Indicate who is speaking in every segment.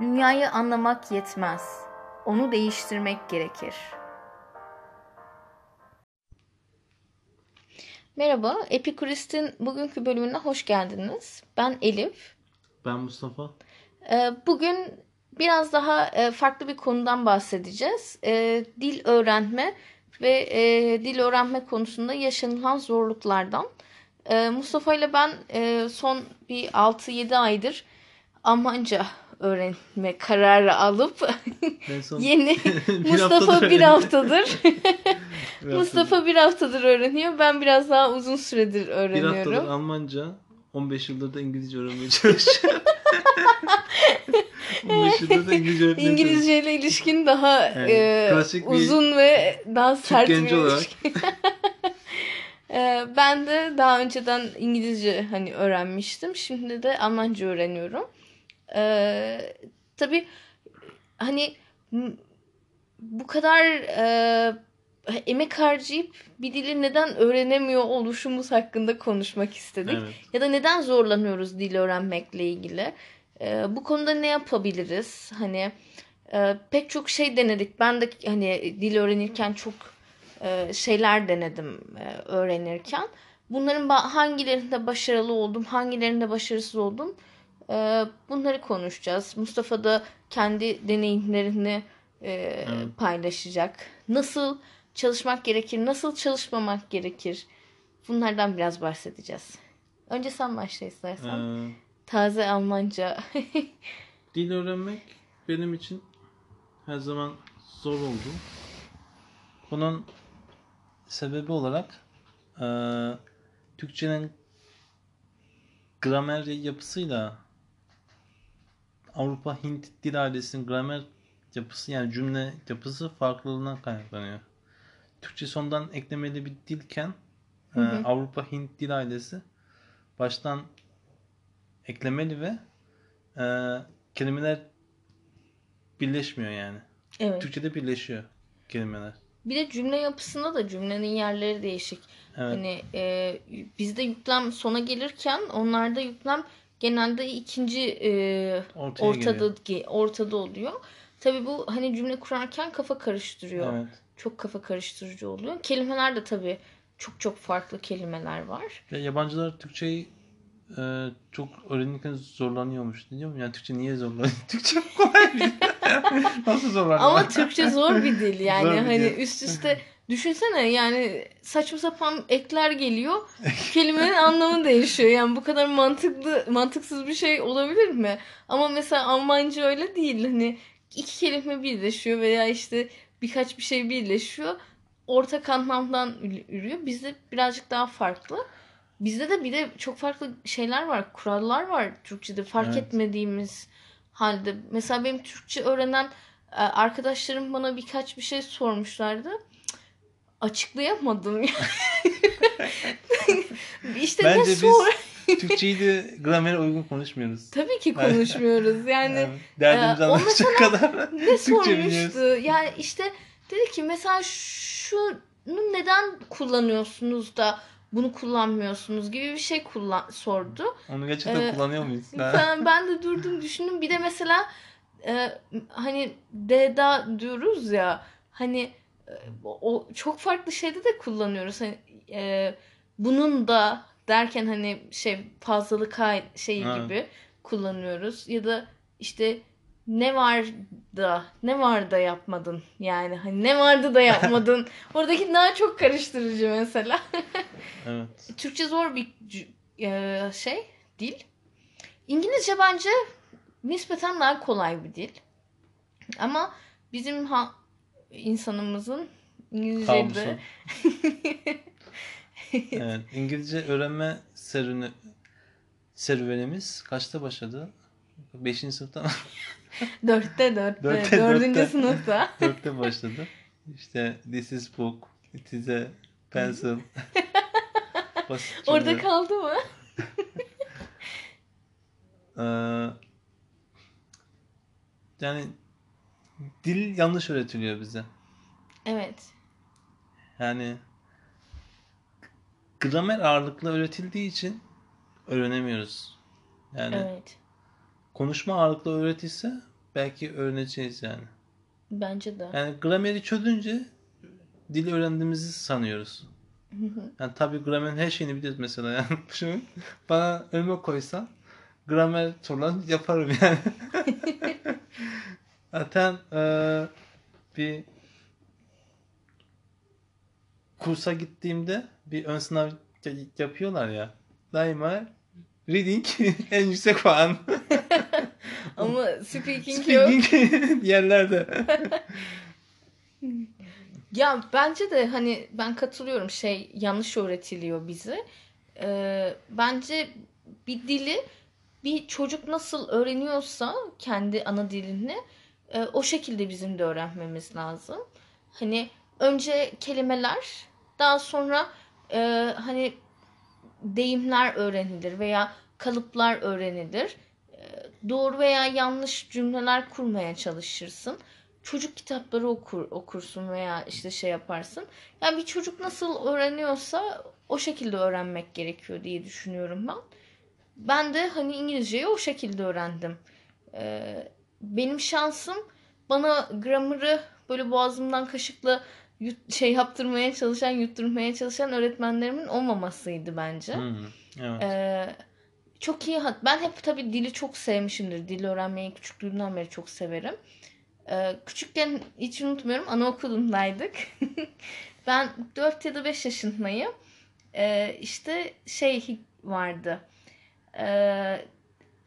Speaker 1: Dünyayı anlamak yetmez. Onu değiştirmek gerekir. Merhaba, Epikurist'in bugünkü bölümüne hoş geldiniz. Ben Elif.
Speaker 2: Ben Mustafa.
Speaker 1: Ee, bugün biraz daha e, farklı bir konudan bahsedeceğiz. Ee, dil öğrenme ve e, dil öğrenme konusunda yaşanılan zorluklardan. Ee, Mustafa ile ben e, son bir 6-7 aydır Almanca öğrenme kararı alıp yeni
Speaker 2: bir
Speaker 1: Mustafa bir haftadır Mustafa bir haftadır öğreniyor. Ben biraz daha uzun süredir
Speaker 2: bir
Speaker 1: öğreniyorum.
Speaker 2: haftadır Almanca, 15 yıldır da İngilizce öğrenmeye çalışıyorum. 15 yıldır da İngilizce
Speaker 1: İngilizce ile ilişkin daha
Speaker 2: Yani
Speaker 1: e,
Speaker 2: bir
Speaker 1: uzun ve daha sert bir
Speaker 2: genci olarak.
Speaker 1: ilişki. E, ben de daha önceden İngilizce hani öğrenmiştim. Şimdi de Almanca öğreniyorum. E, tabii hani bu kadar e, emek harcayıp bir dili neden öğrenemiyor oluşumuz hakkında konuşmak istedik.
Speaker 2: Evet.
Speaker 1: Ya da neden zorlanıyoruz dil öğrenmekle ilgili? Ee, bu konuda ne yapabiliriz? Hani e, pek çok şey denedik. Ben de hani dil öğrenirken çok e, şeyler denedim e, öğrenirken. Bunların hangilerinde başarılı oldum, hangilerinde başarısız oldum? E, bunları konuşacağız. Mustafa da kendi deneyimlerini e,
Speaker 2: Evet.
Speaker 1: paylaşacak. Nasıl çalışmak gerekir, nasıl çalışmamak gerekir? Bunlardan biraz bahsedeceğiz. Önce sen başla istersen.
Speaker 2: Ee,
Speaker 1: Taze Almanca.
Speaker 2: dil öğrenmek benim için her zaman zor oldu. Bunun sebebi olarak e, Türkçenin gramer yapısıyla Avrupa Hint dil ailesinin gramer yapısı yani cümle yapısı farklılığından kaynaklanıyor. Türkçe sondan eklemeli bir dilken e,
Speaker 1: Hı hı.
Speaker 2: Avrupa Hint dil ailesi baştan eklemeli ve e, kelimeler birleşmiyor yani.
Speaker 1: evet.
Speaker 2: Türkçe'de birleşiyor kelimeler.
Speaker 1: Bir de cümle yapısında da cümlenin yerleri değişik.
Speaker 2: Evet.
Speaker 1: Hani e, bizde yüklem sona gelirken onlarda yüklem genelde ikinci e,
Speaker 2: Ortaya
Speaker 1: ortada
Speaker 2: geliyor.
Speaker 1: ge- ortada oluyor. Tabii bu hani cümle kurarken kafa karıştırıyor.
Speaker 2: Evet.
Speaker 1: Çok kafa karıştırıcı oluyor. Kelimeler de tabii çok çok farklı kelimeler var.
Speaker 2: Ya yabancılar Türkçeyi e, çok öğrenirken zorlanıyormuş. Diyor mu? Yani Türkçe niye zorlanıyor? Türkçe kolay bir dil. Nasıl zorlanıyor?
Speaker 1: Ama Türkçe zor bir dil yani.
Speaker 2: Zor bir
Speaker 1: hani
Speaker 2: dil.
Speaker 1: üst üste düşünsene yani saçma sapan ekler geliyor. Kelimenin anlamı değişiyor. Yani bu kadar mantıklı mantıksız bir şey olabilir mi? Ama mesela Almanca öyle değil. Hani iki kelime birleşiyor veya işte birkaç bir şey birleşiyor. Ortak anlamdan ürüyor. Bizde birazcık daha farklı. Bizde de bir de çok farklı şeyler var. Kurallar var Türkçede fark
Speaker 2: Evet.
Speaker 1: etmediğimiz halde. Mesela benim Türkçe öğrenen e, arkadaşlarım bana birkaç bir şey sormuşlardı. Açıklayamadım. işte ne
Speaker 2: Bence biz? Türkçeyi de gramere uygun konuşmuyoruz.
Speaker 1: Tabii ki konuşmuyoruz. Yani
Speaker 2: Yani derdimizi
Speaker 1: e, o
Speaker 2: anlatacak kadar
Speaker 1: ne
Speaker 2: Türkçe biliyoruz.
Speaker 1: sormuştu? Yani işte dedi ki mesela şunu neden kullanıyorsunuz da bunu kullanmıyorsunuz gibi bir şey kullan sordu.
Speaker 2: Onu gerçekten
Speaker 1: Ee,
Speaker 2: kullanıyor muyuz?
Speaker 1: Ben, ben de durdum düşündüm. Bir de mesela e, hani deda diyoruz ya hani o çok farklı şeyde de kullanıyoruz. Hani e, bunun da derken hani şey fazlalık şeyi
Speaker 2: Ha.
Speaker 1: gibi kullanıyoruz ya da işte ne var da ne var da yapmadın yani hani ne vardı da yapmadın oradaki daha çok karıştırıcı mesela
Speaker 2: Evet.
Speaker 1: Türkçe zor bir e, şey dil İngilizce bence nispeten daha kolay bir dil ama bizim ha insanımızın İngilizce'de.
Speaker 2: Evet. İngilizce öğrenme serüveni, serüvenimiz kaçta başladı? Beşinci sınıfta mı?
Speaker 1: dörtte dörtte,
Speaker 2: Dörtte,
Speaker 1: dördüncü
Speaker 2: dörtte.
Speaker 1: sınıfta
Speaker 2: Dörtte başladı. İşte this is book, it is a pencil.
Speaker 1: Orada kaldı mı?
Speaker 2: Ee, yani dil yanlış öğretiliyor bize.
Speaker 1: Evet.
Speaker 2: Yani gramer ağırlıklı öğretildiği için öğrenemiyoruz. Yani
Speaker 1: Evet.
Speaker 2: konuşma ağırlıklı öğretilse belki öğreneceğiz yani.
Speaker 1: Bence de.
Speaker 2: Yani grameri çözünce dili öğrendiğimizi sanıyoruz. Yani tabii gramerin her şeyini biliyoruz mesela yani. Şimdi bana önüme koysan gramer sorularını yaparım yani. Zaten eee, bir kursa gittiğimde bir ön sınav ya- yapıyorlar ya. Daima reading en yüksek puan.
Speaker 1: Ama speaking yok.
Speaker 2: Speaking yerlerde.
Speaker 1: Ya bence de hani ben katılıyorum şey yanlış öğretiliyor bize. Ee, bence bir dili bir çocuk nasıl öğreniyorsa kendi ana dilini e, o şekilde bizim de öğrenmemiz lazım. Hani önce kelimeler daha sonra e, hani deyimler öğrenilir veya kalıplar öğrenilir. E, doğru veya yanlış cümleler kurmaya çalışırsın çocuk kitapları okur okursun veya işte şey yaparsın. Yani bir çocuk nasıl öğreniyorsa o şekilde öğrenmek gerekiyor diye düşünüyorum ben. Ben de hani İngilizceyi o şekilde öğrendim. Ee, benim şansım bana grammar'ı böyle boğazımdan kaşıkla yut, şey yaptırmaya çalışan, yutturmaya çalışan öğretmenlerimin olmamasıydı bence.
Speaker 2: Hmm, evet.
Speaker 1: Ee, çok iyi. Ben hep tabii dili çok sevmişimdir. Dil öğrenmeyi küçüklüğümden beri çok severim. Ee, küçükken hiç unutmuyorum anaokulundaydık. ben 4 ya da 5 yaşındayım. Ee, işte şey vardı. Ee,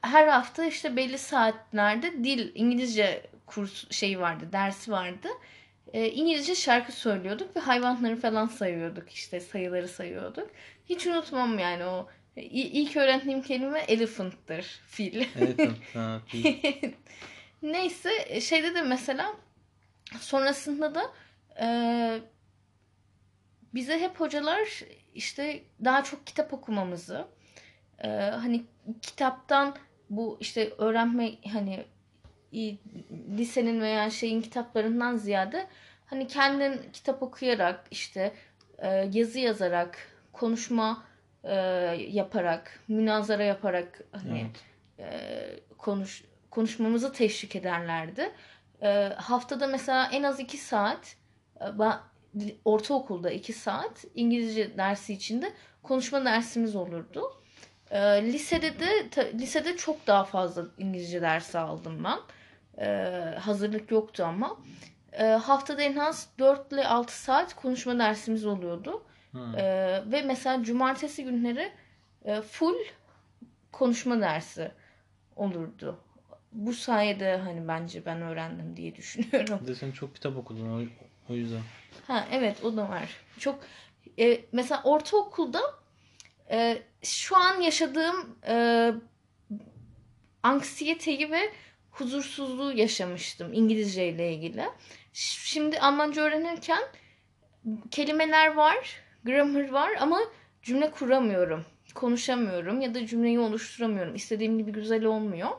Speaker 1: her hafta işte belli saatlerde dil İngilizce kurs şeyi vardı, dersi vardı. Ee, İngilizce şarkı söylüyorduk ve hayvanları falan sayıyorduk işte sayıları sayıyorduk. Hiç unutmam yani o ilk öğrendiğim kelime elephant'tır, fil.
Speaker 2: Evet, ha, iyi.
Speaker 1: Neyse şeyde de mesela sonrasında da e, bize hep hocalar işte daha çok kitap okumamızı e, hani kitaptan bu işte öğrenme hani lisenin veya şeyin kitaplarından ziyade hani kendin kitap okuyarak işte e, yazı yazarak konuşma e, yaparak münazara yaparak hani
Speaker 2: Evet.
Speaker 1: e, konuş konuşmamızı teşvik ederlerdi. E, haftada mesela en az iki saat e, ortaokulda iki saat İngilizce dersi içinde konuşma dersimiz olurdu. E, lisede de ta- lisede çok daha fazla İngilizce dersi aldım ben. E, hazırlık yoktu ama. E, haftada en az 4 ile 6 saat konuşma dersimiz oluyordu.
Speaker 2: Hmm.
Speaker 1: E, ve mesela cumartesi günleri e, full konuşma dersi olurdu. Bu sayede hani bence ben öğrendim diye düşünüyorum.
Speaker 2: Bir de sen çok kitap okudun o, o yüzden.
Speaker 1: Ha evet o da var. Çok e, mesela ortaokulda e, şu an yaşadığım e, anksiyeteyi ve huzursuzluğu yaşamıştım İngilizce ile ilgili. Şimdi Almanca öğrenirken kelimeler var, grammar var ama cümle kuramıyorum. Konuşamıyorum ya da cümleyi oluşturamıyorum. İstediğim gibi güzel olmuyor.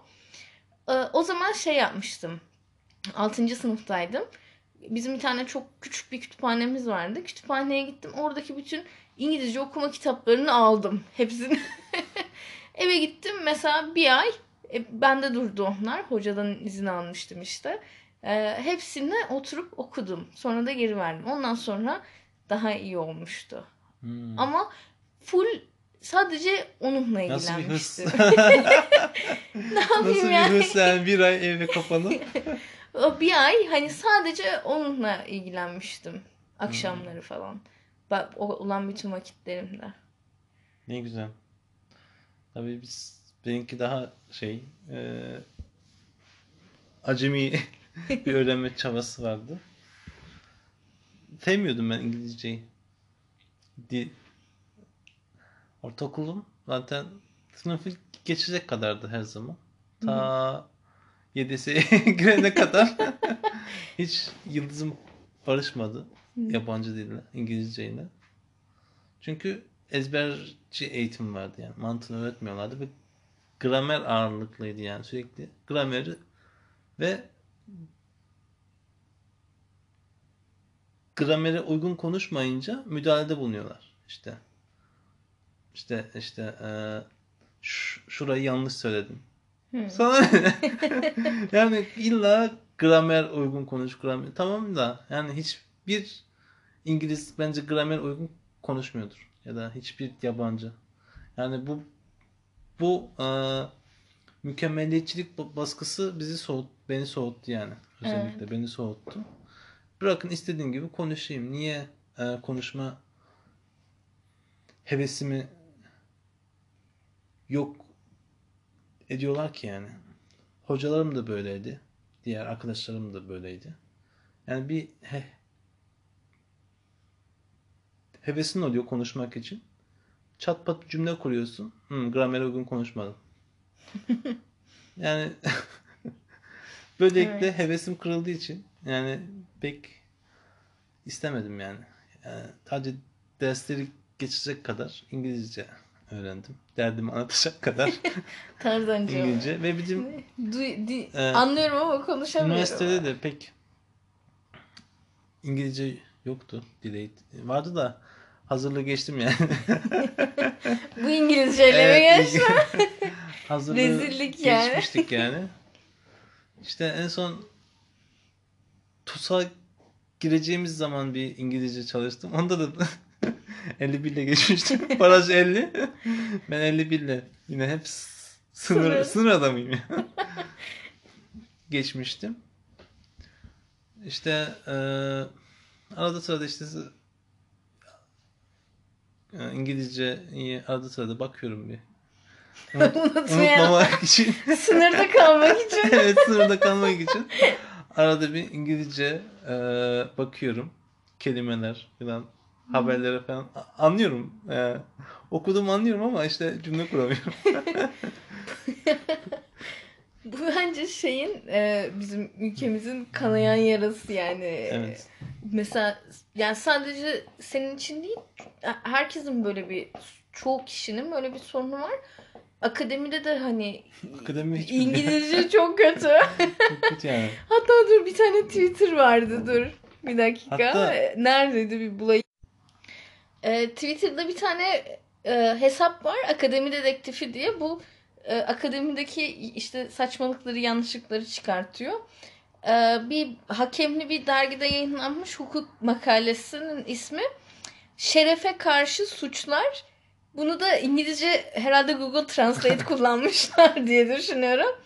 Speaker 1: E, o zaman şey yapmıştım. 6. sınıftaydım. Bizim bir tane çok küçük bir kütüphanemiz vardı. Kütüphaneye gittim. Oradaki bütün İngilizce okuma kitaplarını aldım. Hepsini. Eve gittim mesela bir ay. E, bende durdu onlar. Hocadan izin almıştım işte. E, hepsini oturup okudum. Sonra da geri verdim. Ondan sonra daha iyi olmuştu.
Speaker 2: Hmm.
Speaker 1: Ama full sadece onunla
Speaker 2: Nasıl bir hırs?
Speaker 1: ilgilenmiştim.
Speaker 2: Nasıl bir
Speaker 1: yani?
Speaker 2: hırs yani bir ay evde kapanıp.
Speaker 1: Bir ay hani sadece onunla ilgilenmiştim. Akşamları falan. Olan bütün vakitlerimde.
Speaker 2: Ne güzel. Tabii biz benimki daha şey e, acemi bir öğrenme çabası vardı. Sevmiyordum ben İngilizceyi. Di, ortaokulum zaten sınıfı geçecek kadardı her zaman. Ta yedisi girene kadar hiç yıldızım barışmadı yabancı dille, İngilizceyle. Çünkü ezberci eğitim vardı yani. Mantığını öğretmiyorlardı ve gramer ağırlıklıydı yani sürekli. Grameri ve gramere uygun konuşmayınca müdahalede bulunuyorlar. İşte işte işte e, şurayı yanlış söyledin.
Speaker 1: Hı.
Speaker 2: Sana yani illa gramer uygun konuş gramer. Tamam da yani hiçbir İngiliz bence gramer uygun konuşmuyordur. Ya da hiçbir yabancı. Yani bu bu e, mükemmeliyetçilik ba- baskısı bizi soğut, beni soğuttu yani. Özellikle beni soğuttu. Bırakın istediğim gibi konuşayım. Niye e, konuşma hevesimi yok ediyorlar ki yani. Hocalarım da böyleydi. Diğer arkadaşlarım da böyleydi. Yani bir he, hevesin oluyor konuşmak için. Çat pat cümle kuruyorsun. Hmm, gramere uygun konuşmadım. yani böylelikle
Speaker 1: Evet.
Speaker 2: hevesim kırıldığı için yani pek istemedim yani. yani sadece dersleri geçecek kadar İngilizce öğrendim. Derdimi anlatacak kadar
Speaker 1: Tarzancı.
Speaker 2: İngilizce ve bizim
Speaker 1: Du- di-
Speaker 2: Ee,
Speaker 1: anlıyorum ama konuşamıyorum.
Speaker 2: üniversitede de pek İngilizce yoktu. Dil eğit- vardı da hazırlığı geçtim yani.
Speaker 1: Bu İngilizceyle mi
Speaker 2: Evet,
Speaker 1: geçti?
Speaker 2: hazırlığı
Speaker 1: Rezillik yani.
Speaker 2: geçmiştik yani. İşte en son TUS'a gireceğimiz zaman bir İngilizce çalıştım. Onda da 51 ile geçmiştim. Baraj 50. Ben 51 ile yine hep Sınır.
Speaker 1: sınır
Speaker 2: adamıyım ya. geçmiştim. İşte e, arada sırada işte e, İngilizce iyi arada sırada bakıyorum bir. Unut- unutmamak için.
Speaker 1: Sınırda kalmak için.
Speaker 2: evet sınırda kalmak için. Arada bir İngilizce e, bakıyorum. Kelimeler falan. Haberlere falan. A- Anlıyorum. E, okudum anlıyorum ama işte cümle kuramıyorum.
Speaker 1: Bu bence şeyin e, bizim ülkemizin kanayan yarası yani.
Speaker 2: Evet.
Speaker 1: Mesela yani sadece senin için değil herkesin böyle bir çoğu kişinin böyle bir sorunu var. Akademide de hani
Speaker 2: Akademi hiç
Speaker 1: İngilizce çok kötü.
Speaker 2: Çok kötü yani.
Speaker 1: Hatta dur bir tane Twitter vardı dur. Bir dakika.
Speaker 2: Hatta-
Speaker 1: E, Neredeydi bir bulayım. E, Twitter'da bir tane e, hesap var. Akademi Dedektifi diye. Bu e, akademideki işte saçmalıkları, yanlışlıkları çıkartıyor. E, bir hakemli bir dergide yayınlanmış hukuk makalesinin ismi Şerefe Karşı Suçlar. Bunu da İngilizce herhalde Google Translate kullanmışlar diye düşünüyorum.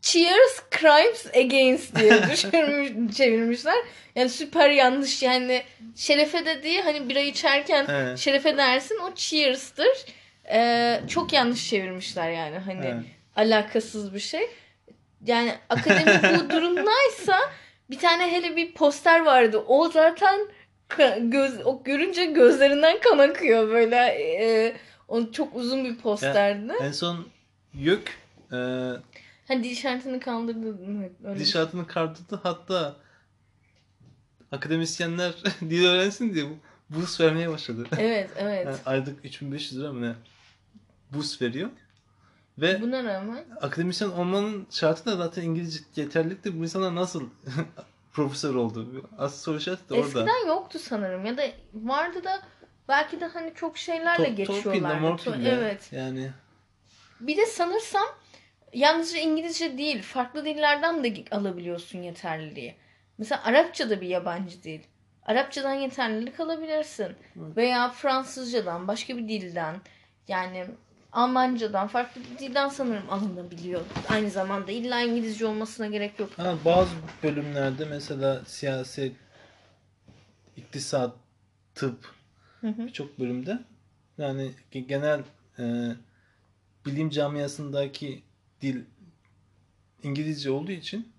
Speaker 1: Cheers Crimes Against diye düşünmüş, çevirmişler. Yani süper yanlış yani şerefe dediği hani bira içerken
Speaker 2: Evet.
Speaker 1: şerefe dersin o cheers'tır. Ee, çok yanlış çevirmişler yani hani
Speaker 2: Evet.
Speaker 1: alakasız bir şey. Yani akademi bu durumdaysa bir tane hele bir poster vardı. O zaten göz o görünce gözlerinden kan akıyor böyle. E, o çok uzun bir posterdi.
Speaker 2: En son YÖK e,
Speaker 1: Hani diş işaretini kaldırdı. Evet, öyle.
Speaker 2: diş altını kardırdı. Hatta akademisyenler dil öğrensin diye burs vermeye başladı.
Speaker 1: Evet evet.
Speaker 2: Yani aylık 3500 lira mı ne? Burs veriyor. Ve
Speaker 1: Buna rağmen
Speaker 2: akademisyen olmanın şartı da zaten İngilizce yeterlilikti. Bu insanlar nasıl profesör oldu? Asıl soru işareti de orada.
Speaker 1: eskiden yoktu sanırım ya da vardı da belki de hani çok şeylerle
Speaker 2: To- torpille,
Speaker 1: geçiyorlardı. Evet.
Speaker 2: Yani
Speaker 1: Bir de sanırsam yalnızca İngilizce değil farklı dillerden de alabiliyorsun yeterliliği. Mesela Arapça da bir yabancı dil. Arapçadan yeterlilik alabilirsin.
Speaker 2: Evet.
Speaker 1: Veya Fransızcadan, başka bir dilden. Yani Almancadan, farklı bir dilden sanırım alınabiliyor. Aynı zamanda illa İngilizce olmasına gerek yok.
Speaker 2: ha, bazı bölümlerde mesela siyaset, iktisat, tıp birçok bölümde yani ge- genel e, bilim camiasındaki dil İngilizce olduğu için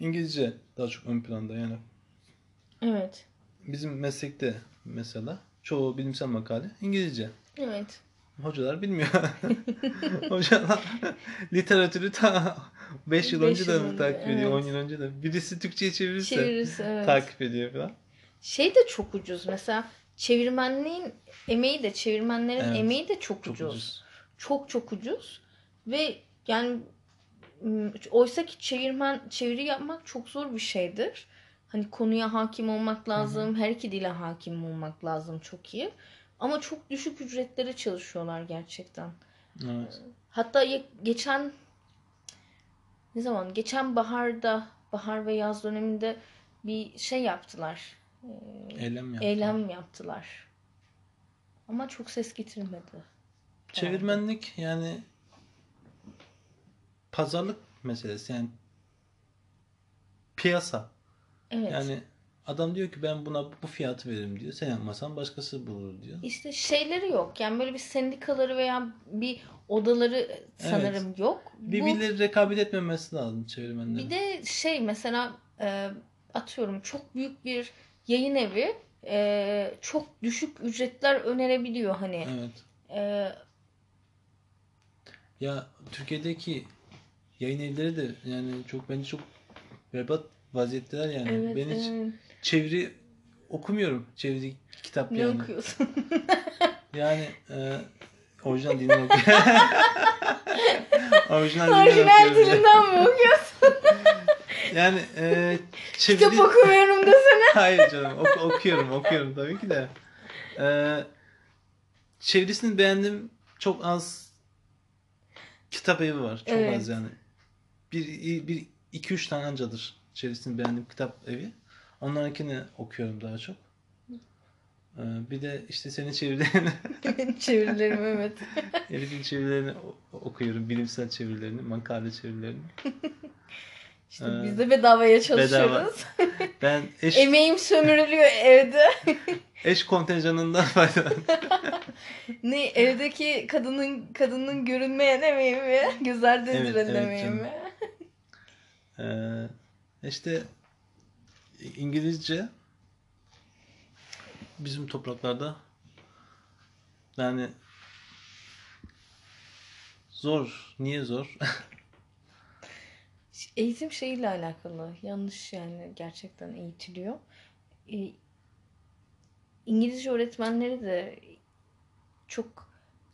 Speaker 2: İngilizce daha çok ön planda yani.
Speaker 1: Evet.
Speaker 2: Bizim meslekte mesela çoğu bilimsel makale İngilizce.
Speaker 1: Evet.
Speaker 2: Hocalar bilmiyor. Hocalar literatürü ta 5 yıl
Speaker 1: Beş
Speaker 2: önce de mi takip ediyor, 10
Speaker 1: evet.
Speaker 2: yıl önce de. Birisi Türkçe'ye çevirirse
Speaker 1: Çevirirse evet.
Speaker 2: takip ediyor falan.
Speaker 1: Şey de çok ucuz. Mesela çevirmenliğin emeği de çevirmenlerin
Speaker 2: Evet.
Speaker 1: emeği de çok,
Speaker 2: Çok
Speaker 1: ucuz.
Speaker 2: ucuz.
Speaker 1: Çok çok ucuz. Ve yani oysa ki çevirmen çeviri yapmak çok zor bir şeydir. Hani konuya hakim olmak lazım. Her iki dile hakim olmak lazım çok iyi. Ama çok düşük ücretlere çalışıyorlar gerçekten.
Speaker 2: Evet.
Speaker 1: Hatta geçen ne zaman? Geçen baharda, bahar ve yaz döneminde bir şey yaptılar.
Speaker 2: Eylem yap.
Speaker 1: Eylem yaptılar. Ama çok ses getirmedi.
Speaker 2: Çevirmenlik yani pazarlık meselesi yani piyasa.
Speaker 1: Evet.
Speaker 2: Yani adam diyor ki ben buna bu fiyatı veririm diyor. Sen yapmasan başkası bulur diyor.
Speaker 1: İşte şeyleri yok. Yani böyle bir sendikaları veya bir odaları sanırım yok. Bu-
Speaker 2: Birbirleri rekabet etmemesi lazım çevirmenlerin.
Speaker 1: Bir de şey mesela e, atıyorum çok büyük bir yayın evi e, çok düşük ücretler önerebiliyor hani.
Speaker 2: Evet.
Speaker 1: E,
Speaker 2: Ya Türkiye'deki yayın evleri de yani çok bence çok berbat vaziyetteler yani.
Speaker 1: evet,
Speaker 2: ben hiç
Speaker 1: evet.
Speaker 2: Çeviri okumuyorum. Çeviri kitap
Speaker 1: Ne
Speaker 2: yani.
Speaker 1: okuyorsun?
Speaker 2: Yani e, orijinal dilini okuyorum. orijinal
Speaker 1: Orijinal
Speaker 2: okuyorum.
Speaker 1: dilinden mi okuyorsun?
Speaker 2: Yani e, çeviri...
Speaker 1: Kitap okumuyorum desene.
Speaker 2: Hayır canım oku- okuyorum okuyorum tabii ki de. E, çevirisini beğendim. Çok az kitap evi var. Çok
Speaker 1: Evet.
Speaker 2: az yani. Bir, bir iki üç tane ancadır çevirisini beğendiğim kitap evi. Onlarınkini okuyorum daha çok. E, bir de işte senin çevirilerini
Speaker 1: Çevirilerim evet.
Speaker 2: Elif'in çevirilerini okuyorum. Bilimsel çevirilerini, makale çevirilerini.
Speaker 1: İşte
Speaker 2: Ee,
Speaker 1: biz de bedavaya çalışıyoruz.
Speaker 2: Ben eş,
Speaker 1: Emeğim sömürülüyor evde.
Speaker 2: eş kontenjanından faydalanıyorum.
Speaker 1: Ne evdeki kadının kadının görünmeyen emeği mi? Gözlerden
Speaker 2: Evet,
Speaker 1: edilen
Speaker 2: evet
Speaker 1: emeği mi?
Speaker 2: Ee, işte İngilizce bizim topraklarda yani zor. Niye zor?
Speaker 1: Eğitim şeyiyle alakalı. Yanlış yani gerçekten eğitiliyor. Ee, İngilizce öğretmenleri de çok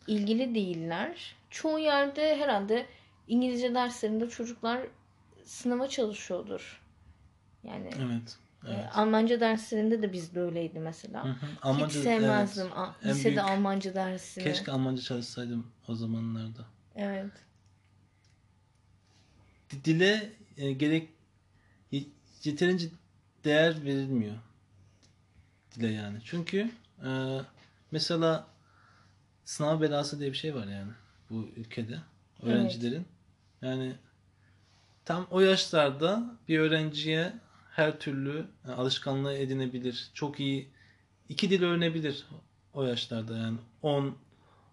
Speaker 1: ilgili değiller. Çoğu yerde herhalde İngilizce derslerinde çocuklar sınava çalışıyordur. Yani
Speaker 2: evet.
Speaker 1: e,
Speaker 2: evet.
Speaker 1: Almanca derslerinde de bizde öyleydi mesela.
Speaker 2: Hı hı.
Speaker 1: Hiç sevmezdim
Speaker 2: evet.
Speaker 1: Lisede
Speaker 2: büyük-
Speaker 1: Almanca dersini.
Speaker 2: Keşke Almanca çalışsaydım o zamanlarda.
Speaker 1: Evet.
Speaker 2: dile e, gerek ye- yeterince değer verilmiyor. Dile yani. Çünkü e, mesela sınav belası diye bir şey var yani bu ülkede. Öğrencilerin. Yani tam o yaşlarda bir öğrenciye her türlü e, alışkanlığı edinebilir. Çok iyi iki dil öğrenebilir o yaşlarda yani 10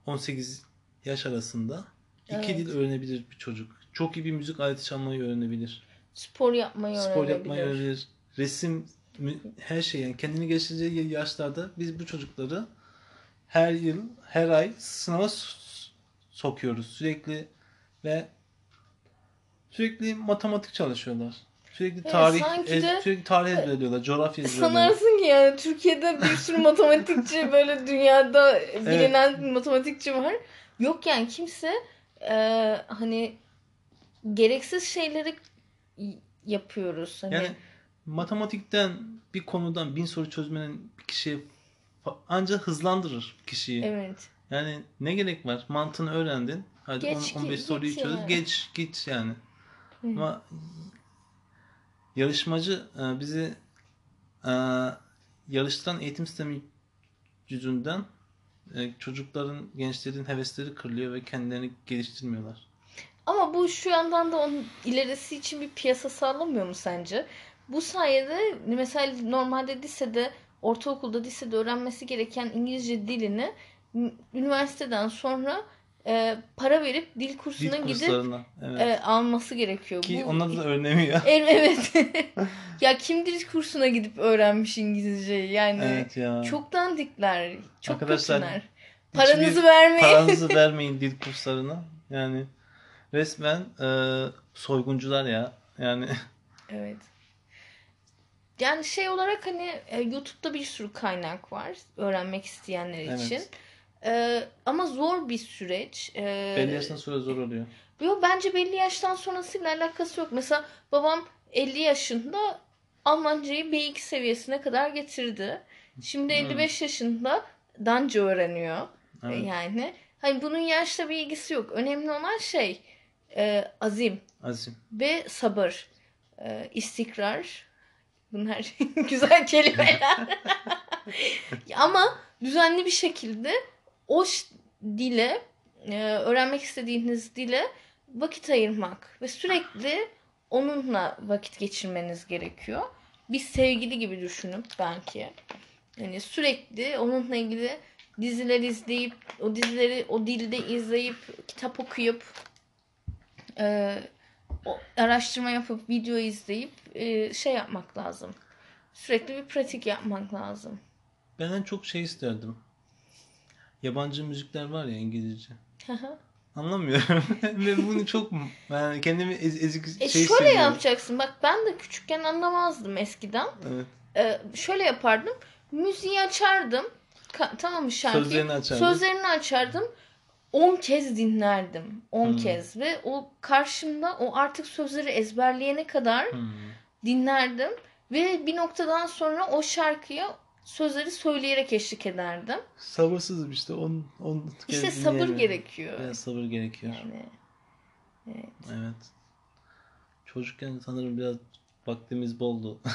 Speaker 2: 18 yaş arasında iki
Speaker 1: Evet.
Speaker 2: dil öğrenebilir bir çocuk. Çok iyi bir müzik aleti çalmayı öğrenebilir.
Speaker 1: Spor yapmayı
Speaker 2: Spor
Speaker 1: öğrenebilir.
Speaker 2: yapmayı öğrenir. Resim her şey yani kendini geliştireceği yaşlarda biz bu çocukları her yıl her ay sınava sokuyoruz sürekli ve sürekli matematik çalışıyorlar. Sürekli
Speaker 1: Evet,
Speaker 2: tarih
Speaker 1: sanki
Speaker 2: ez-
Speaker 1: de-
Speaker 2: sürekli tarih ezberliyorlar, coğrafya ezberliyorlar.
Speaker 1: Sanarsın ki yani Türkiye'de bir sürü matematikçi böyle dünyada bilinen matematikçi var. Yok yani kimse e, hani gereksiz şeyleri yapıyoruz. Hani
Speaker 2: Yani matematikten bir konudan bin soru çözmenin bir kişiye ancak hızlandırır kişiyi.
Speaker 1: evet.
Speaker 2: Yani ne gerek var? Mantığını öğrendin. Hadi
Speaker 1: Geç
Speaker 2: 10
Speaker 1: ki-
Speaker 2: 15 soruyu
Speaker 1: git
Speaker 2: çöz.
Speaker 1: yani.
Speaker 2: Geç git yani.
Speaker 1: Hı.
Speaker 2: Ama yarışmacı e, bizi e, yarıştıran eğitim sistemi yüzünden e, çocukların, gençlerin hevesleri kırılıyor ve kendilerini geliştirmiyorlar.
Speaker 1: Ama bu şu yandan da onun ilerisi için bir piyasa sağlamıyor mu sence? Bu sayede mesela normalde lisede, ortaokulda, lisede öğrenmesi gereken İngilizce dilini üniversiteden sonra e, para verip dil
Speaker 2: Dil
Speaker 1: kursuna gidip
Speaker 2: kurslarına. Evet.
Speaker 1: e, alması gerekiyor.
Speaker 2: Ki
Speaker 1: Bu-
Speaker 2: onlar da öğrenemiyor.
Speaker 1: E- Evet. ya kim dil kursuna gidip öğrenmiş İngilizceyi? Yani
Speaker 2: evet ya.
Speaker 1: çok dandikler, çok
Speaker 2: Arkadaşlar,
Speaker 1: kötüler.
Speaker 2: hiçbir
Speaker 1: Paranızı vermeyin.
Speaker 2: Paranızı vermeyin dil kurslarına. Yani resmen e, soyguncular ya. Yani
Speaker 1: Evet. Yani şey olarak hani e, YouTube'da bir sürü kaynak var öğrenmek isteyenler
Speaker 2: Evet.
Speaker 1: İçin. E, ama zor bir süreç. E,
Speaker 2: belli yaştan sonra zor oluyor.
Speaker 1: Yok bence belli yaştan sonrasıyla alakası yok. Mesela babam 50 yaşında Almancayı B2 seviyesine kadar getirdi. Şimdi
Speaker 2: Hmm.
Speaker 1: 55 yaşında Danca öğreniyor.
Speaker 2: Evet.
Speaker 1: Yani hani bunun yaşla bir ilgisi yok. Önemli olan şey e, azim
Speaker 2: Azim.
Speaker 1: ve sabır, e, istikrar. Bunlar güzel kelimeler. Ama düzenli bir şekilde o dile, e, öğrenmek istediğiniz dile vakit ayırmak ve sürekli onunla vakit geçirmeniz gerekiyor. Bir sevgili gibi düşünüp belki. Yani sürekli onunla ilgili diziler izleyip, o dizileri o dilde izleyip, kitap okuyup, e, o- araştırma yapıp, video izleyip e, şey yapmak lazım. Sürekli bir pratik yapmak lazım.
Speaker 2: Ben en çok şey isterdim. Yabancı müzikler var ya İngilizce. Anlamıyorum. Ve bunu çok yani kendimi ez, ezik
Speaker 1: E
Speaker 2: şey
Speaker 1: şöyle
Speaker 2: hissediyorum.
Speaker 1: yapacaksın. Bak ben de küçükken anlamazdım eskiden.
Speaker 2: Evet.
Speaker 1: Ee, şöyle yapardım. Müziği açardım. Ka- tamam mı şarkıyı?
Speaker 2: Sözlerini açardın.
Speaker 1: Sözlerini açardım. 10 kez dinlerdim. 10
Speaker 2: Hmm.
Speaker 1: kez ve o karşımda o artık sözleri ezberleyene kadar
Speaker 2: Hmm.
Speaker 1: dinlerdim ve bir noktadan sonra o şarkıya sözleri söyleyerek eşlik ederdim.
Speaker 2: Sabırsızım işte. On, on
Speaker 1: İşte sabır gerekiyor.
Speaker 2: Biraz sabır gerekiyor.
Speaker 1: Yani
Speaker 2: Evet. Çocukken sanırım biraz vaktimiz boldu.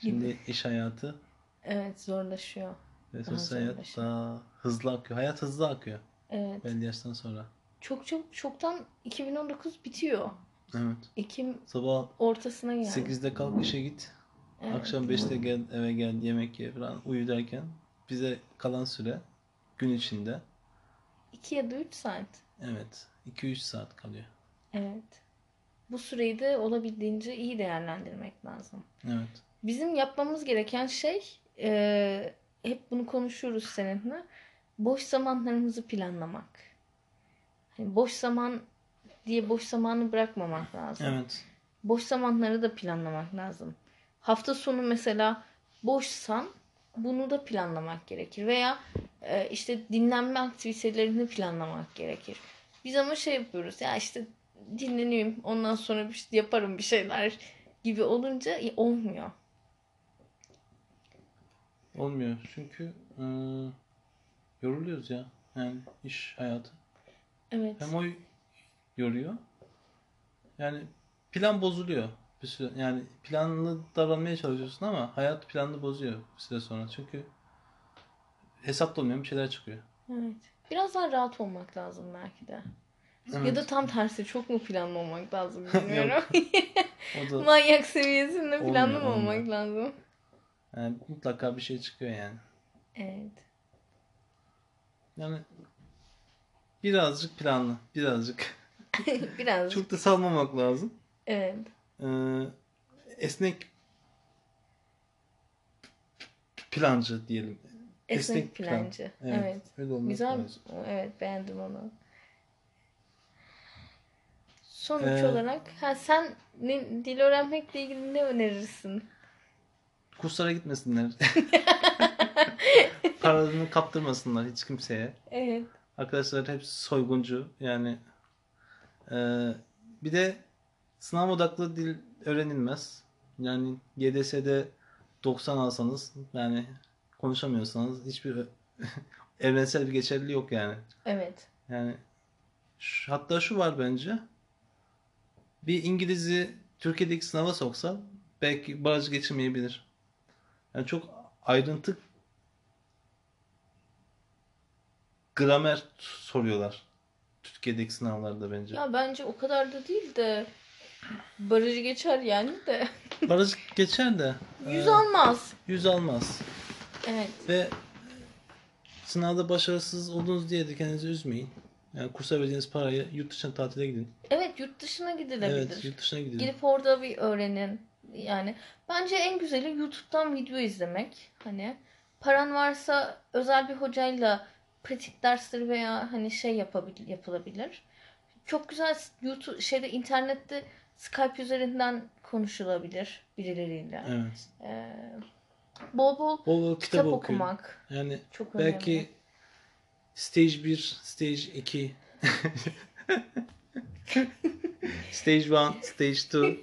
Speaker 2: Şimdi iş hayatı
Speaker 1: evet zorlaşıyor.
Speaker 2: ve sosyal hayat daha hızlı akıyor. Hayat hızlı akıyor
Speaker 1: Evet.
Speaker 2: belli yaştan sonra.
Speaker 1: Çok çok çoktan 2019 bitiyor.
Speaker 2: Evet.
Speaker 1: Ekim
Speaker 2: Sabah
Speaker 1: ortasına geldi.
Speaker 2: 8'de kalk işe git.
Speaker 1: Evet.
Speaker 2: Akşam 5'te gel eve gel yemek ye falan uyu derken bize kalan süre gün içinde
Speaker 1: 2 ya da 3 saat.
Speaker 2: evet 2-3 saat kalıyor.
Speaker 1: Evet. Bu süreyi de olabildiğince iyi değerlendirmek lazım.
Speaker 2: Evet.
Speaker 1: Bizim yapmamız gereken şey e, hep bunu konuşuyoruz seninle. Boş zamanlarımızı planlamak. Hani boş zaman diye boş zamanı bırakmamak lazım.
Speaker 2: Evet.
Speaker 1: Boş zamanları da planlamak lazım. Hafta sonu mesela boşsan bunu da planlamak gerekir. Veya e, işte dinlenme aktivitelerini planlamak gerekir. Biz ama şey yapıyoruz ya işte dinleneyim ondan sonra bir şey yaparım bir şeyler gibi olunca e, olmuyor.
Speaker 2: Olmuyor. Çünkü e, yoruluyoruz ya. Yani iş hayatı.
Speaker 1: Evet.
Speaker 2: Hem o yoruyor. Yani plan bozuluyor. Bir süre, yani planlı davranmaya çalışıyorsun ama hayat planını bozuyor bir süre sonra. Çünkü hesapta olmayan bir şeyler çıkıyor.
Speaker 1: Evet. Biraz daha rahat olmak lazım belki de.
Speaker 2: Evet.
Speaker 1: Ya da tam tersi çok mu planlı olmak lazım bilmiyorum.
Speaker 2: Da
Speaker 1: Manyak seviyesinde
Speaker 2: Olmuyor,
Speaker 1: planlı mı olmak
Speaker 2: olmuyor.
Speaker 1: lazım?
Speaker 2: yani mutlaka bir şey çıkıyor yani.
Speaker 1: Evet.
Speaker 2: Yani birazcık planlı, birazcık.
Speaker 1: Biraz.
Speaker 2: Çok da salmamak lazım.
Speaker 1: Evet.
Speaker 2: Ee, esnek plancı diyelim.
Speaker 1: Esnek,
Speaker 2: Esnek plan.
Speaker 1: plancı. Evet.
Speaker 2: Evet. Öyle olması
Speaker 1: Güzel.
Speaker 2: lazım.
Speaker 1: Evet beğendim onu. Sonuç
Speaker 2: Ee,
Speaker 1: olarak ha, sen ne, dil öğrenmekle ilgili ne önerirsin?
Speaker 2: Kurslara gitmesinler. Paralarını kaptırmasınlar hiç kimseye.
Speaker 1: Evet.
Speaker 2: Arkadaşlar hep soyguncu. Yani ee, bir de sınav odaklı dil öğrenilmez. Yani YDS'de 90 alsanız yani konuşamıyorsanız hiçbir evrensel bir geçerliliği yok yani.
Speaker 1: Evet.
Speaker 2: Yani şu- hatta şu var bence. Bir İngiliz'i Türkiye'deki sınava soksa belki barajı geçirmeyebilir. Yani çok ayrıntı gramer soruyorlar. Türkiye'deki sınavlarda bence.
Speaker 1: Ya bence o kadar da değil de barajı geçer yani de.
Speaker 2: Baraj geçer de
Speaker 1: Yüz
Speaker 2: e,
Speaker 1: almaz.
Speaker 2: yüz almaz.
Speaker 1: Evet.
Speaker 2: Ve sınavda başarısız oldunuz diye de kendinizi üzmeyin. Yani kursa verdiğiniz parayı yurt dışına tatile gidin.
Speaker 1: Evet yurt dışına gidilebilir.
Speaker 2: Evet, yurt dışına gidin.
Speaker 1: Gidip orada bir öğrenin. Yani bence en güzeli YouTube'dan video izlemek. Hani paran varsa özel bir hocayla pratik dersleri veya hani şey yapabil yapılabilir. Çok güzel YouTube şeyde internette Skype üzerinden konuşulabilir birileriyle.
Speaker 2: Evet.
Speaker 1: Ee, bol bol
Speaker 2: Bol bol
Speaker 1: kitap,
Speaker 2: kitap,
Speaker 1: okumak
Speaker 2: Yani
Speaker 1: çok önemli.
Speaker 2: belki stage 1, stage 2 stage 1, stage 2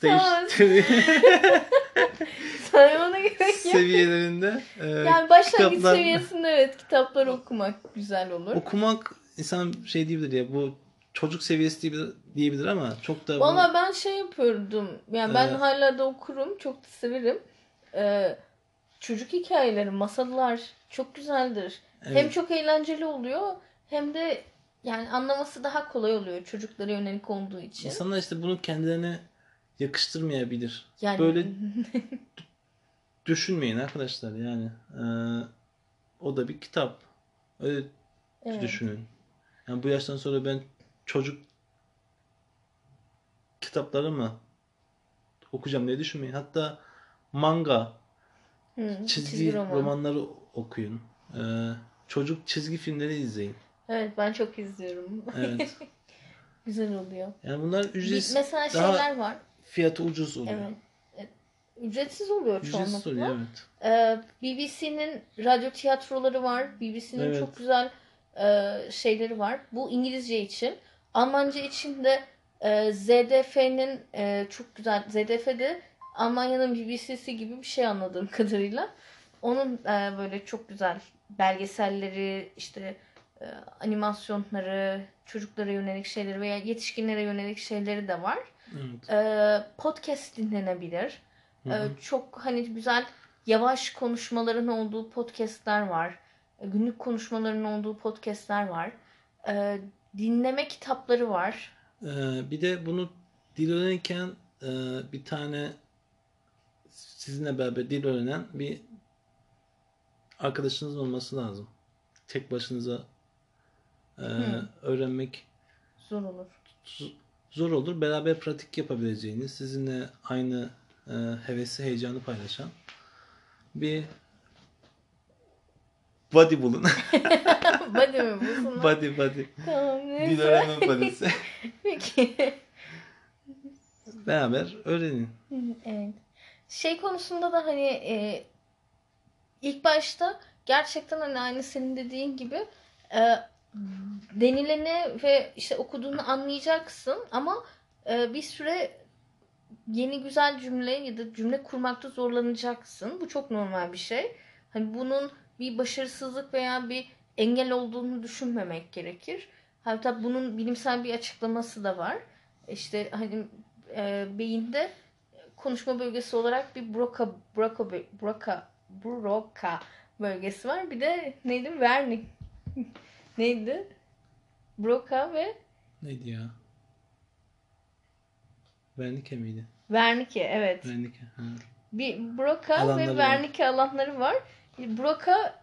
Speaker 1: Tamam.
Speaker 2: stage 3
Speaker 1: Saymana gerek yok.
Speaker 2: seviyelerinde e,
Speaker 1: Yani başlangıç
Speaker 2: kitaplar-
Speaker 1: seviyesinde evet kitaplar okumak güzel olur.
Speaker 2: okumak insan şey diyebilir ya bu çocuk seviyesi diyebilir, ama çok da
Speaker 1: Valla ben şey yapıyordum. Yani ben
Speaker 2: Ee,
Speaker 1: hala da okurum. Çok da severim. Ee, çocuk hikayeleri, masallar çok güzeldir. Hem
Speaker 2: Evet.
Speaker 1: çok eğlenceli oluyor hem de yani anlaması daha kolay oluyor çocuklara yönelik olduğu için.
Speaker 2: insanlar işte bunu kendilerine yakıştırmayabilir.
Speaker 1: yani
Speaker 2: Böyle düşünmeyin arkadaşlar yani. Ee, o da bir kitap. Öyle
Speaker 1: evet.
Speaker 2: düşünün. Yani bu yaştan sonra ben çocuk kitapları mı okuyacağım diye düşünmeyin. Hatta manga,
Speaker 1: Hı,
Speaker 2: çizgi,
Speaker 1: roman.
Speaker 2: romanları okuyun. Ee, çocuk çizgi filmleri izleyin.
Speaker 1: Evet ben çok izliyorum.
Speaker 2: Evet.
Speaker 1: Güzel oluyor.
Speaker 2: Yani bunlar ücretsiz,
Speaker 1: mesela şeyler var.
Speaker 2: fiyatı ucuz oluyor.
Speaker 1: Evet. Evet. Ücretsiz oluyor
Speaker 2: Ücretsiz
Speaker 1: çoğunlukla.
Speaker 2: oluyor evet.
Speaker 1: Ee, BBC'nin radyo tiyatroları var. BBC'nin
Speaker 2: Evet.
Speaker 1: çok güzel e, şeyleri var. Bu İngilizce için. Almanca için de e, ZDF'nin e, çok güzel. ZDF de Almanya'nın BBC'si gibi bir şey anladığım kadarıyla. Onun e, böyle çok güzel belgeselleri, işte e, animasyonları, çocuklara yönelik şeyleri veya yetişkinlere yönelik şeyleri de var.
Speaker 2: evet.
Speaker 1: E, podcast dinlenebilir.
Speaker 2: Hı hı.
Speaker 1: Ee, çok hani güzel yavaş konuşmaların olduğu podcastler var. Ee, Günlük konuşmaların olduğu podcastler var. Ee, dinleme kitapları var.
Speaker 2: Ee, bir de bunu dil öğrenirken e, bir tane sizinle beraber dil öğrenen bir arkadaşınız olması lazım. Tek başınıza e,
Speaker 1: Hı.
Speaker 2: öğrenmek
Speaker 1: Zor olur.
Speaker 2: zor olur. Beraber pratik yapabileceğiniz, sizinle aynı e, hevesi, heyecanı paylaşan bir buddy bulun.
Speaker 1: Body mi bu sana?
Speaker 2: buddy buddy.
Speaker 1: Tamam
Speaker 2: Dil
Speaker 1: neyse.
Speaker 2: öğrenme buddy'si.
Speaker 1: Peki.
Speaker 2: Beraber öğrenin.
Speaker 1: evet. Şey konusunda da hani e, ilk başta gerçekten hani aynı senin dediğin gibi e, denileni ve işte okuduğunu anlayacaksın ama e, bir süre yeni güzel cümle ya da cümle kurmakta zorlanacaksın. Bu çok normal bir şey. Hani bunun bir başarısızlık veya bir engel olduğunu düşünmemek gerekir. Hatta bunun bilimsel bir açıklaması da var. İşte hani e, beyinde konuşma bölgesi olarak bir Broca Broca Broca Broca bölgesi var. Bir de neydi? Wernicke. neydi? Broca ve
Speaker 2: Neydi ya? Wernicke miydi?
Speaker 1: Wernicke evet.
Speaker 2: Wernicke. Ha.
Speaker 1: Bir Broca
Speaker 2: Alanları
Speaker 1: ve
Speaker 2: var.
Speaker 1: Wernicke alanları var. Broca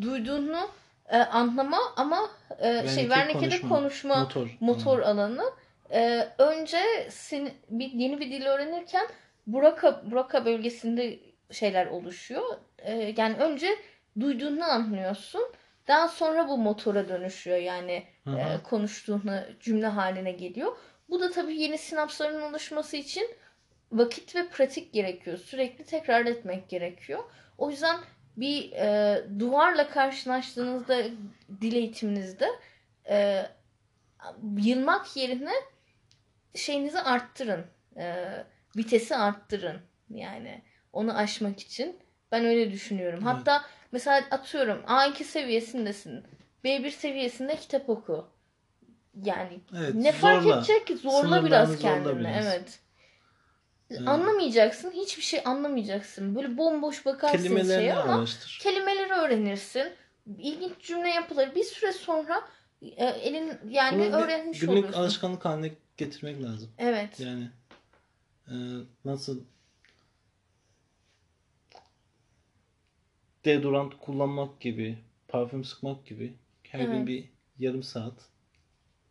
Speaker 1: duyduğunu e, anlama ama e, şey
Speaker 2: Wernicke
Speaker 1: Wernicke'de
Speaker 2: konuşma.
Speaker 1: konuşma
Speaker 2: Motor.
Speaker 1: motor alanı. E, önce sin, bir, yeni bir dil öğrenirken Broca, Broca bölgesinde şeyler oluşuyor. E, yani önce duyduğunu anlıyorsun. Daha sonra bu motora dönüşüyor. Yani
Speaker 2: Hı
Speaker 1: e,
Speaker 2: hı.
Speaker 1: konuştuğunu cümle haline geliyor. Bu da tabii yeni sinapsların oluşması için vakit ve pratik gerekiyor. Sürekli tekrar etmek gerekiyor. O yüzden bir e, duvarla karşılaştığınızda dil eğitiminizde e, yılmak yerine şeyinizi arttırın. E, vitesi arttırın. Yani onu aşmak için. Ben öyle düşünüyorum. Hatta mesela atıyorum A2 seviyesindesin. B1 seviyesinde kitap oku. Yani
Speaker 2: Evet,
Speaker 1: ne fark
Speaker 2: zorla.
Speaker 1: edecek ki? Zorla
Speaker 2: Sınırlarını
Speaker 1: biraz
Speaker 2: zorla
Speaker 1: kendini.
Speaker 2: biraz.
Speaker 1: Evet.
Speaker 2: Evet.
Speaker 1: Anlamayacaksın. Hiçbir şey anlamayacaksın. Böyle bomboş bakarsın
Speaker 2: Kelimelerini
Speaker 1: şeye ama
Speaker 2: araştır.
Speaker 1: kelimeleri öğrenirsin. İlginç cümle yapılır. Bir süre sonra e, elin yani
Speaker 2: Bunu
Speaker 1: öğrenmiş
Speaker 2: günlük
Speaker 1: oluyorsun.
Speaker 2: alışkanlık haline getirmek lazım.
Speaker 1: Evet.
Speaker 2: Yani e, nasıl deodorant kullanmak gibi, parfüm sıkmak gibi her gün
Speaker 1: Evet.
Speaker 2: bir yarım saat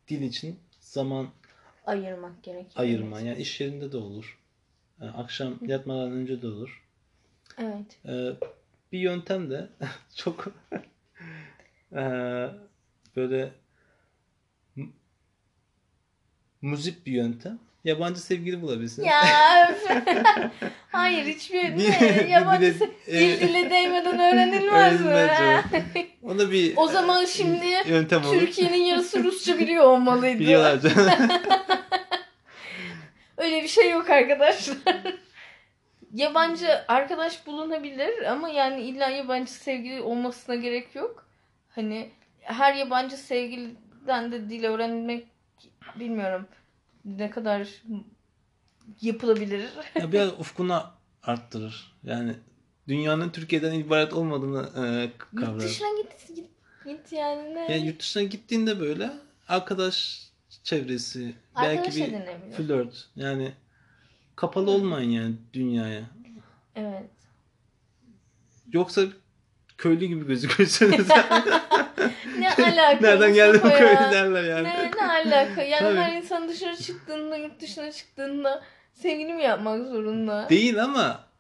Speaker 2: dil için zaman
Speaker 1: Ayırmak gerekiyor.
Speaker 2: ayırma. Yani iş yerinde de olur. E, akşam yatmadan önce de olur.
Speaker 1: Evet.
Speaker 2: Ee, bir yöntem de çok ee, böyle muzip bir yöntem. Yabancı sevgili bulabilirsiniz.
Speaker 1: Ya. Hayır hiçbir
Speaker 2: Bir-
Speaker 1: ne, yabancı
Speaker 2: bir de-
Speaker 1: se-
Speaker 2: e,
Speaker 1: dil dile değmeden öğrenilmez mi?
Speaker 2: O da bir
Speaker 1: o zaman şimdi
Speaker 2: yöntem.
Speaker 1: Türkiye'nin yarısı Rusça biliyor olmalıydı.
Speaker 2: Biliyorlar canım.
Speaker 1: Öyle bir şey yok arkadaşlar. yabancı arkadaş bulunabilir ama yani illa yabancı sevgili olmasına gerek yok. Hani her yabancı sevgili ben de dil öğrenmek bilmiyorum ne kadar yapılabilir.
Speaker 2: Ya biraz ufkunu arttırır. Yani dünyanın Türkiye'den ibaret olmadığını e,
Speaker 1: Yurt
Speaker 2: kavrar.
Speaker 1: dışına git, git, git yani ne?
Speaker 2: Yani yurt dışına gittiğinde böyle arkadaş çevresi,
Speaker 1: Arkadaş
Speaker 2: belki bir flört. Yani kapalı olmayın yani dünyaya.
Speaker 1: Evet.
Speaker 2: Yoksa köylü gibi gözükürsünüz.
Speaker 1: Ne alaka?
Speaker 2: Nereden geldi bu köylü derler yani.
Speaker 1: Ne, ne alaka? Yani
Speaker 2: Tabii.
Speaker 1: her insan dışarı çıktığında, yurt dışına çıktığında sevgili mi yapmak zorunda?
Speaker 2: Değil ama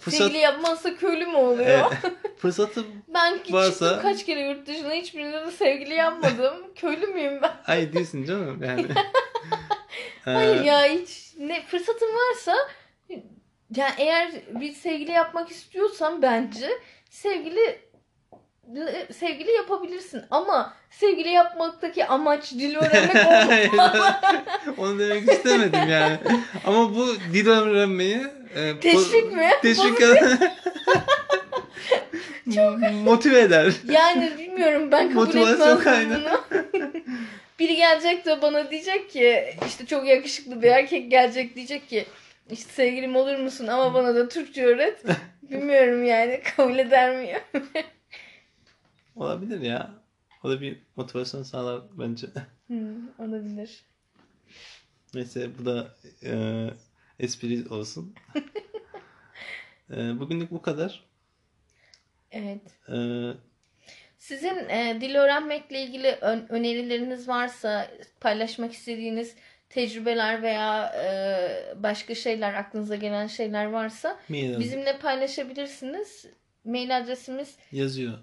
Speaker 2: fırsat
Speaker 1: Sevgili yapmazsa köylü mü oluyor?
Speaker 2: e, fırsatı
Speaker 1: ben çıktım
Speaker 2: varsa-
Speaker 1: kaç kere yurt dışına hiçbirinde de sevgili yapmadım. köylü müyüm ben?
Speaker 2: ay değilsin canım yani.
Speaker 1: Hayır ya hiç ne fırsatım varsa yani eğer bir sevgili yapmak istiyorsan bence sevgili sevgili yapabilirsin ama sevgili yapmaktaki amaç dil öğrenmek olmaz.
Speaker 2: Onu demek istemedim yani. Ama bu dil öğrenmeyi e,
Speaker 1: Teşvik mi?
Speaker 2: Teşvik motive eder.
Speaker 1: Yani bilmiyorum ben kabul
Speaker 2: kaynağı.
Speaker 1: bunu. Biri gelecek de bana diyecek ki işte çok yakışıklı bir erkek gelecek diyecek ki işte sevgilim olur musun ama bana da Türkçe öğret. Bilmiyorum yani kabul eder miyim?
Speaker 2: Olabilir ya. O da bir motivasyon sağlar bence.
Speaker 1: Hmm, olabilir.
Speaker 2: Neyse bu da e, espri olsun. e, bugünlük bu kadar.
Speaker 1: Evet.
Speaker 2: E,
Speaker 1: Sizin e, dil öğrenmekle ilgili ön- önerileriniz varsa paylaşmak istediğiniz tecrübeler veya e, başka şeyler aklınıza gelen şeyler varsa
Speaker 2: mail
Speaker 1: bizimle paylaşabilirsiniz. Mail adresimiz
Speaker 2: yazıyor.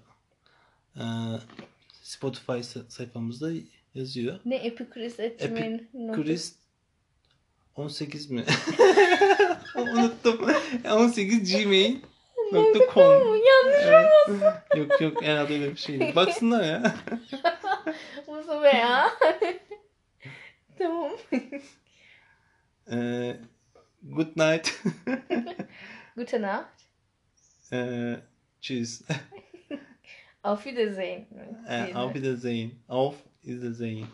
Speaker 2: E, Spotify sa- sayfamızda yazıyor.
Speaker 1: ne epikris.gmail.com
Speaker 2: Chris 18 mi? Unuttum. 18 gmail.com
Speaker 1: Yanlış
Speaker 2: Evet. Yok yok en adı öyle bir şeydi. Baksınlar ya.
Speaker 1: Mustafa ya. tamam.
Speaker 2: Ee, good night.
Speaker 1: Gute Nacht.
Speaker 2: Ee, tschüss.
Speaker 1: Auf Wiedersehen.
Speaker 2: Ee, auf Wiedersehen. Auf Wiedersehen.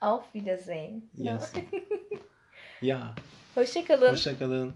Speaker 1: Auf Wiedersehen.
Speaker 2: Yes. Ya.
Speaker 1: Hoşçakalın.
Speaker 2: Hoşçakalın.